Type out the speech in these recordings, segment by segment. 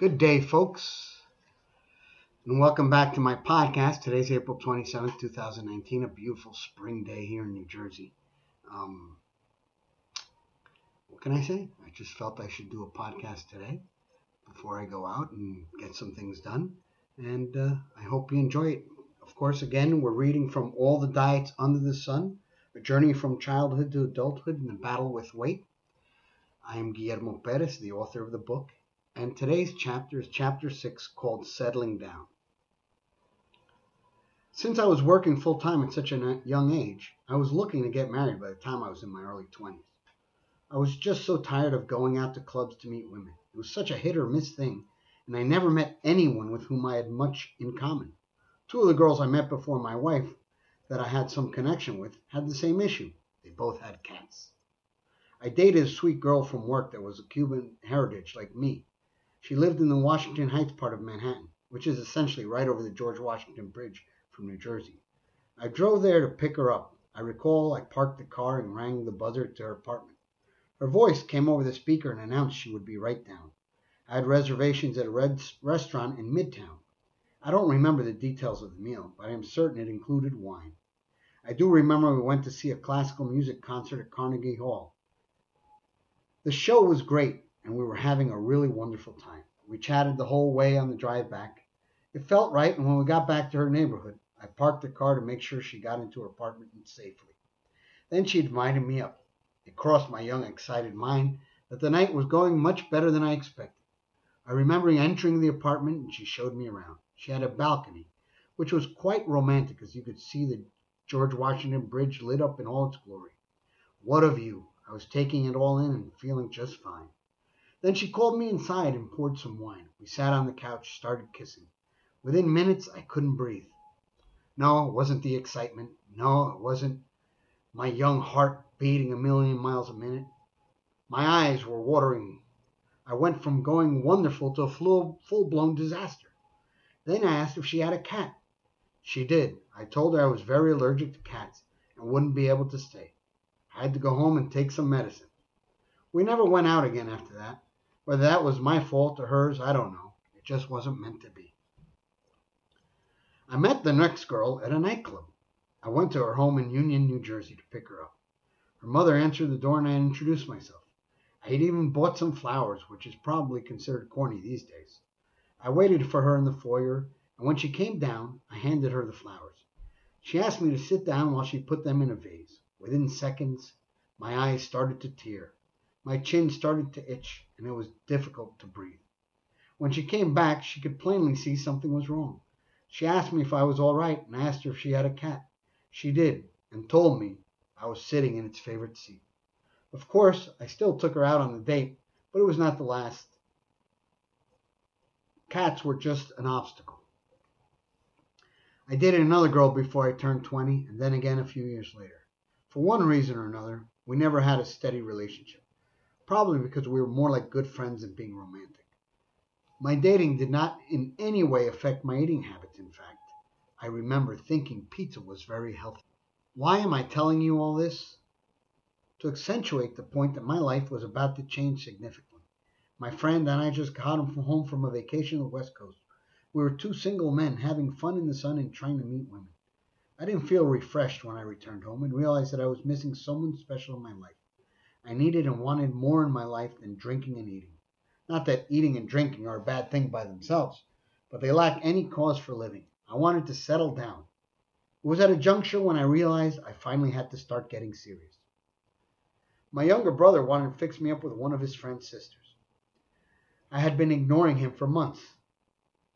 Good day, folks, and welcome back to my podcast. Today's April 27th, 2019, a beautiful spring day here in New Jersey. Um, what can I say? I just felt I should do a podcast today before I go out and get some things done, and uh, I hope you enjoy it. Of course, again, we're reading from All the Diets Under the Sun A Journey from Childhood to Adulthood in the Battle with Weight. I am Guillermo Perez, the author of the book and today's chapter is chapter 6 called Settling Down. Since I was working full time at such a young age, I was looking to get married by the time I was in my early 20s. I was just so tired of going out to clubs to meet women. It was such a hit or miss thing, and I never met anyone with whom I had much in common. Two of the girls I met before my wife that I had some connection with had the same issue. They both had cats. I dated a sweet girl from work that was of Cuban heritage like me. She lived in the Washington Heights part of Manhattan, which is essentially right over the George Washington Bridge from New Jersey. I drove there to pick her up. I recall I parked the car and rang the buzzer to her apartment. Her voice came over the speaker and announced she would be right down. I had reservations at a red restaurant in Midtown. I don't remember the details of the meal, but I am certain it included wine. I do remember we went to see a classical music concert at Carnegie Hall. The show was great, and we were having a really wonderful time. We chatted the whole way on the drive back. It felt right, and when we got back to her neighborhood, I parked the car to make sure she got into her apartment safely. Then she invited me up. It crossed my young, excited mind that the night was going much better than I expected. I remember entering the apartment and she showed me around. She had a balcony, which was quite romantic as you could see the George Washington Bridge lit up in all its glory. What a view! I was taking it all in and feeling just fine. Then she called me inside and poured some wine. We sat on the couch, started kissing. Within minutes, I couldn't breathe. No, it wasn't the excitement. No, it wasn't my young heart beating a million miles a minute. My eyes were watering. I went from going wonderful to a full blown disaster. Then I asked if she had a cat. She did. I told her I was very allergic to cats and wouldn't be able to stay. I had to go home and take some medicine. We never went out again after that. Whether that was my fault or hers, I don't know. It just wasn't meant to be. I met the next girl at a nightclub. I went to her home in Union, New Jersey to pick her up. Her mother answered the door and I introduced myself. I had even bought some flowers, which is probably considered corny these days. I waited for her in the foyer, and when she came down, I handed her the flowers. She asked me to sit down while she put them in a vase. Within seconds, my eyes started to tear. My chin started to itch, and it was difficult to breathe. When she came back, she could plainly see something was wrong. She asked me if I was all right, and asked her if she had a cat. She did, and told me I was sitting in its favorite seat. Of course, I still took her out on the date, but it was not the last. Cats were just an obstacle. I dated another girl before I turned 20, and then again a few years later. For one reason or another, we never had a steady relationship probably because we were more like good friends than being romantic. My dating did not in any way affect my eating habits, in fact. I remember thinking pizza was very healthy. Why am I telling you all this? To accentuate the point that my life was about to change significantly. My friend and I just got home from a vacation on the West Coast. We were two single men having fun in the sun and trying to meet women. I didn't feel refreshed when I returned home and realized that I was missing someone special in my life. I needed and wanted more in my life than drinking and eating. Not that eating and drinking are a bad thing by themselves, but they lack any cause for living. I wanted to settle down. It was at a juncture when I realized I finally had to start getting serious. My younger brother wanted to fix me up with one of his friend's sisters. I had been ignoring him for months.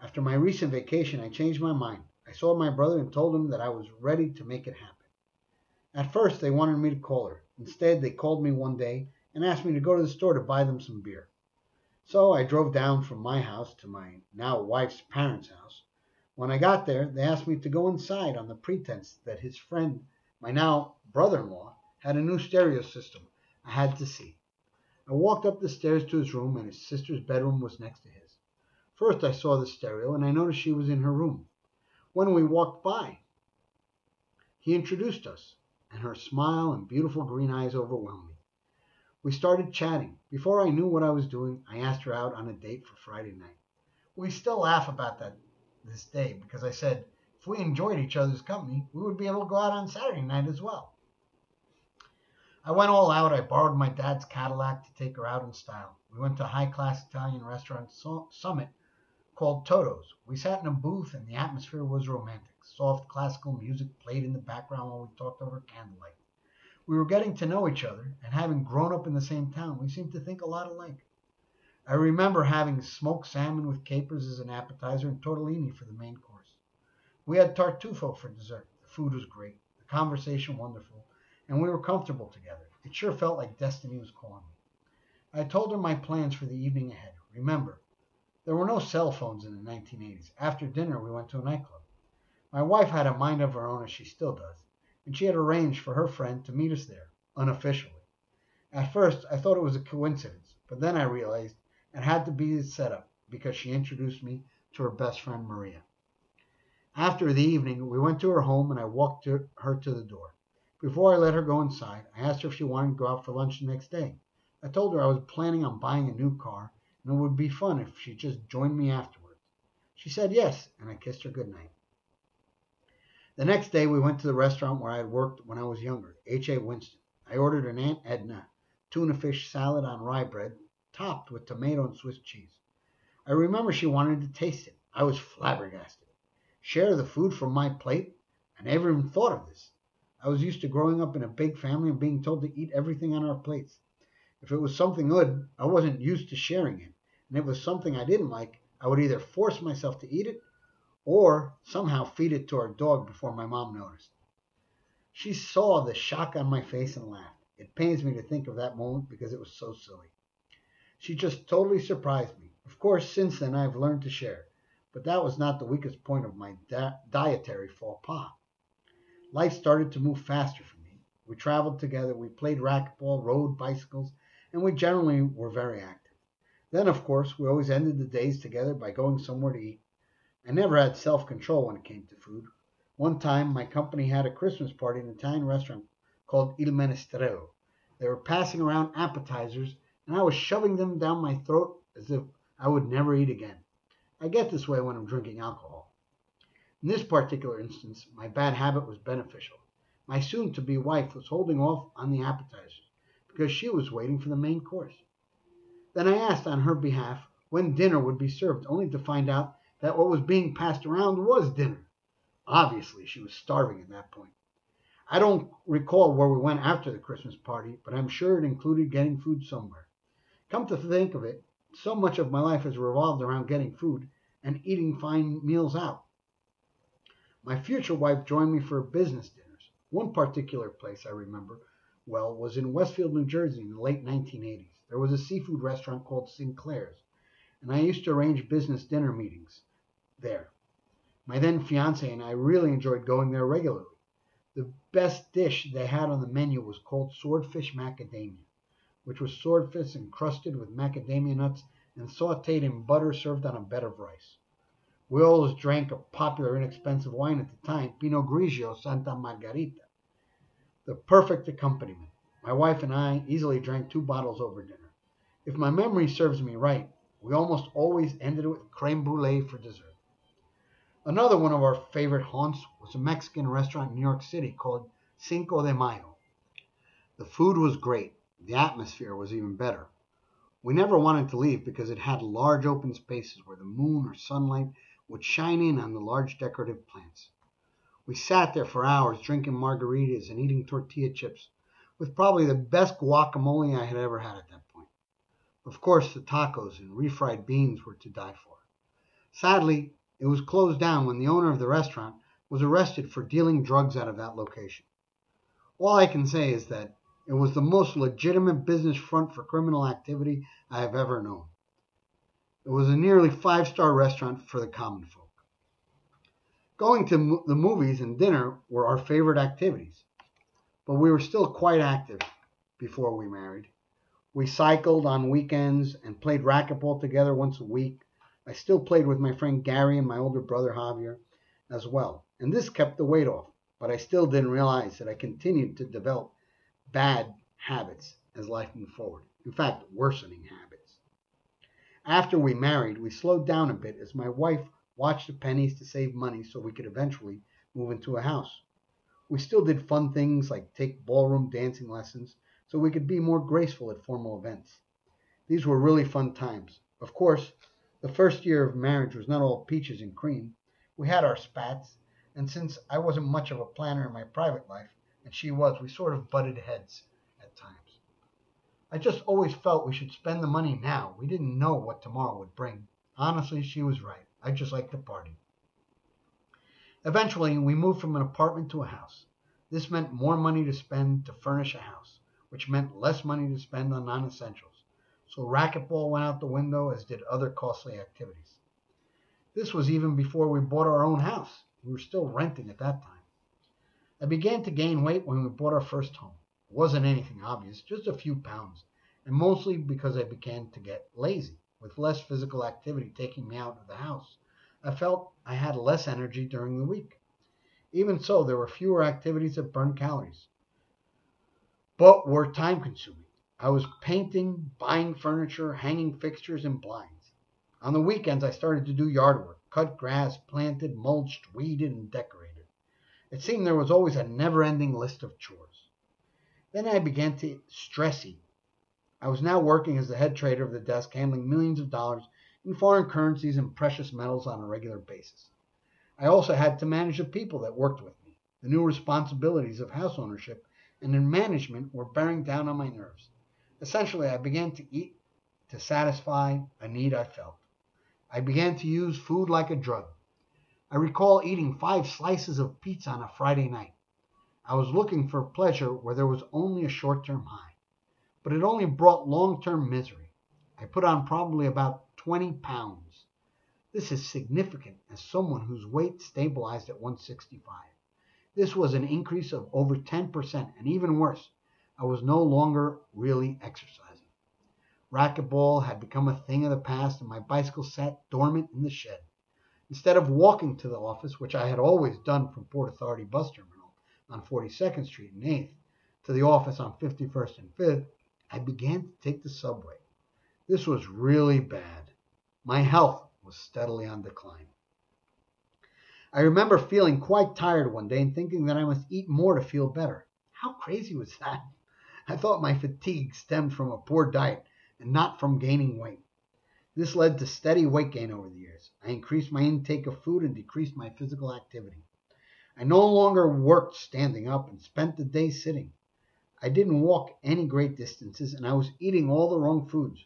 After my recent vacation, I changed my mind. I saw my brother and told him that I was ready to make it happen. At first, they wanted me to call her. Instead, they called me one day and asked me to go to the store to buy them some beer. So I drove down from my house to my now wife's parents' house. When I got there, they asked me to go inside on the pretense that his friend, my now brother in law, had a new stereo system I had to see. I walked up the stairs to his room, and his sister's bedroom was next to his. First, I saw the stereo, and I noticed she was in her room. When we walked by, he introduced us and her smile and beautiful green eyes overwhelmed me. We started chatting. Before I knew what I was doing, I asked her out on a date for Friday night. We still laugh about that this day because I said if we enjoyed each other's company, we would be able to go out on Saturday night as well. I went all out. I borrowed my dad's Cadillac to take her out in style. We went to a high class Italian restaurant summit called Toto's. We sat in a booth and the atmosphere was romantic. Soft classical music played in the background while we talked over candlelight. We were getting to know each other, and having grown up in the same town, we seemed to think a lot alike. I remember having smoked salmon with capers as an appetizer and tortellini for the main course. We had tartufo for dessert. The food was great, the conversation wonderful, and we were comfortable together. It sure felt like destiny was calling me. I told her my plans for the evening ahead. Remember, there were no cell phones in the 1980s. After dinner, we went to a nightclub. My wife had a mind of her own, as she still does, and she had arranged for her friend to meet us there, unofficially. At first, I thought it was a coincidence, but then I realized it had to be a setup because she introduced me to her best friend, Maria. After the evening, we went to her home and I walked to her to the door. Before I let her go inside, I asked her if she wanted to go out for lunch the next day. I told her I was planning on buying a new car and it would be fun if she just joined me afterwards. She said yes, and I kissed her good night. The next day, we went to the restaurant where I had worked when I was younger, H.A. Winston. I ordered an Aunt Edna tuna fish salad on rye bread, topped with tomato and Swiss cheese. I remember she wanted to taste it. I was flabbergasted. Share the food from my plate? I never even thought of this. I was used to growing up in a big family and being told to eat everything on our plates. If it was something good, I wasn't used to sharing it. And if it was something I didn't like, I would either force myself to eat it or somehow feed it to our dog before my mom noticed. She saw the shock on my face and laughed. It pains me to think of that moment because it was so silly. She just totally surprised me. Of course, since then I've learned to share, but that was not the weakest point of my di- dietary faux pas. Life started to move faster for me. We traveled together, we played racquetball, rode bicycles, and we generally were very active. Then, of course, we always ended the days together by going somewhere to eat. I never had self control when it came to food. One time, my company had a Christmas party in an Italian restaurant called Il Menestrello. They were passing around appetizers, and I was shoving them down my throat as if I would never eat again. I get this way when I'm drinking alcohol. In this particular instance, my bad habit was beneficial. My soon to be wife was holding off on the appetizers because she was waiting for the main course. Then I asked on her behalf when dinner would be served, only to find out that what was being passed around was dinner. Obviously, she was starving at that point. I don't recall where we went after the Christmas party, but I'm sure it included getting food somewhere. Come to think of it, so much of my life has revolved around getting food and eating fine meals out. My future wife joined me for business dinners. One particular place I remember well was in Westfield, New Jersey in the late 1980s. There was a seafood restaurant called Sinclair's, and I used to arrange business dinner meetings there. My then fiance and I really enjoyed going there regularly. The best dish they had on the menu was called swordfish macadamia, which was swordfish encrusted with macadamia nuts and sauteed in butter served on a bed of rice. We always drank a popular inexpensive wine at the time, Pinot Grigio Santa Margherita, the perfect accompaniment. My wife and I easily drank two bottles over dinner. If my memory serves me right, we almost always ended with creme brulee for dessert. Another one of our favorite haunts was a Mexican restaurant in New York City called Cinco de Mayo. The food was great. The atmosphere was even better. We never wanted to leave because it had large open spaces where the moon or sunlight would shine in on the large decorative plants. We sat there for hours drinking margaritas and eating tortilla chips with probably the best guacamole I had ever had at that point. Of course, the tacos and refried beans were to die for. Sadly, it was closed down when the owner of the restaurant was arrested for dealing drugs out of that location. All I can say is that it was the most legitimate business front for criminal activity I have ever known. It was a nearly five star restaurant for the common folk. Going to the movies and dinner were our favorite activities, but we were still quite active before we married. We cycled on weekends and played racquetball together once a week. I still played with my friend Gary and my older brother Javier as well, and this kept the weight off, but I still didn't realize that I continued to develop bad habits as life moved forward. In fact, worsening habits. After we married, we slowed down a bit as my wife watched the pennies to save money so we could eventually move into a house. We still did fun things like take ballroom dancing lessons so we could be more graceful at formal events. These were really fun times. Of course, the first year of marriage was not all peaches and cream. We had our spats, and since I wasn't much of a planner in my private life, and she was, we sort of butted heads at times. I just always felt we should spend the money now. We didn't know what tomorrow would bring. Honestly, she was right. I just liked to party. Eventually, we moved from an apartment to a house. This meant more money to spend to furnish a house, which meant less money to spend on non essentials. So racquetball went out the window, as did other costly activities. This was even before we bought our own house. We were still renting at that time. I began to gain weight when we bought our first home. It wasn't anything obvious, just a few pounds, and mostly because I began to get lazy. With less physical activity taking me out of the house, I felt I had less energy during the week. Even so, there were fewer activities that burned calories, but were time consuming. I was painting, buying furniture, hanging fixtures and blinds. On the weekends, I started to do yard work, cut grass, planted, mulched, weeded, and decorated. It seemed there was always a never ending list of chores. Then I began to stress eat. I was now working as the head trader of the desk, handling millions of dollars in foreign currencies and precious metals on a regular basis. I also had to manage the people that worked with me. The new responsibilities of house ownership and in management were bearing down on my nerves. Essentially, I began to eat to satisfy a need I felt. I began to use food like a drug. I recall eating five slices of pizza on a Friday night. I was looking for pleasure where there was only a short term high, but it only brought long term misery. I put on probably about 20 pounds. This is significant as someone whose weight stabilized at 165. This was an increase of over 10%, and even worse, I was no longer really exercising. Racquetball had become a thing of the past, and my bicycle sat dormant in the shed. Instead of walking to the office, which I had always done from Port Authority bus terminal, on 42nd Street and 8th to the office on 51st and 5th, I began to take the subway. This was really bad. My health was steadily on decline. I remember feeling quite tired one day and thinking that I must eat more to feel better. How crazy was that? I thought my fatigue stemmed from a poor diet and not from gaining weight. This led to steady weight gain over the years. I increased my intake of food and decreased my physical activity. I no longer worked standing up and spent the day sitting. I didn't walk any great distances, and I was eating all the wrong foods.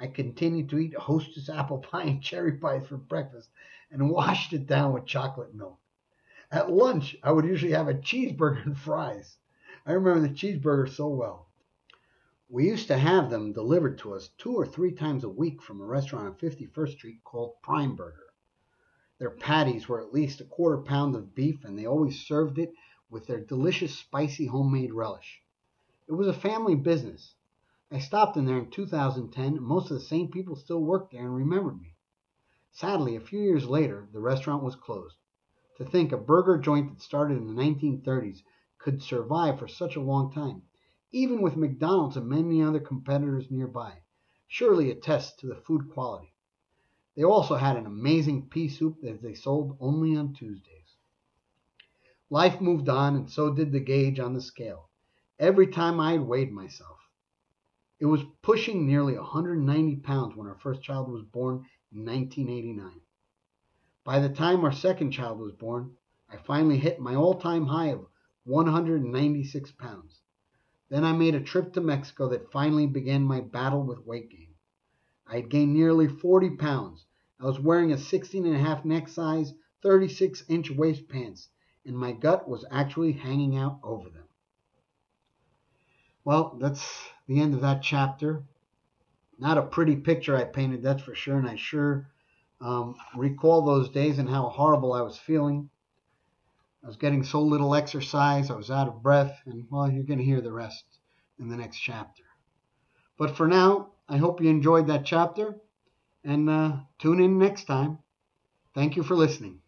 I continued to eat hostess apple pie and cherry pie for breakfast and washed it down with chocolate milk. At lunch, I would usually have a cheeseburger and fries. I remember the cheeseburger so well. We used to have them delivered to us two or three times a week from a restaurant on 51st Street called Prime Burger. Their patties were at least a quarter pound of beef, and they always served it with their delicious spicy homemade relish. It was a family business. I stopped in there in 2010, and most of the same people still worked there and remembered me. Sadly, a few years later, the restaurant was closed. To think a burger joint that started in the 1930s could survive for such a long time, even with McDonald's and many other competitors nearby, surely attests to the food quality. They also had an amazing pea soup that they sold only on Tuesdays. Life moved on, and so did the gauge on the scale. Every time I weighed myself, it was pushing nearly 190 pounds when our first child was born in 1989. By the time our second child was born, I finally hit my all time high of 196 pounds. Then I made a trip to Mexico that finally began my battle with weight gain. I had gained nearly 40 pounds. I was wearing a 16 and a half neck size, 36 inch waist pants, and my gut was actually hanging out over them. Well, that's the end of that chapter. Not a pretty picture I painted, that's for sure, and I sure um, recall those days and how horrible I was feeling. I was getting so little exercise, I was out of breath, and well, you're going to hear the rest in the next chapter. But for now, I hope you enjoyed that chapter and uh, tune in next time. Thank you for listening.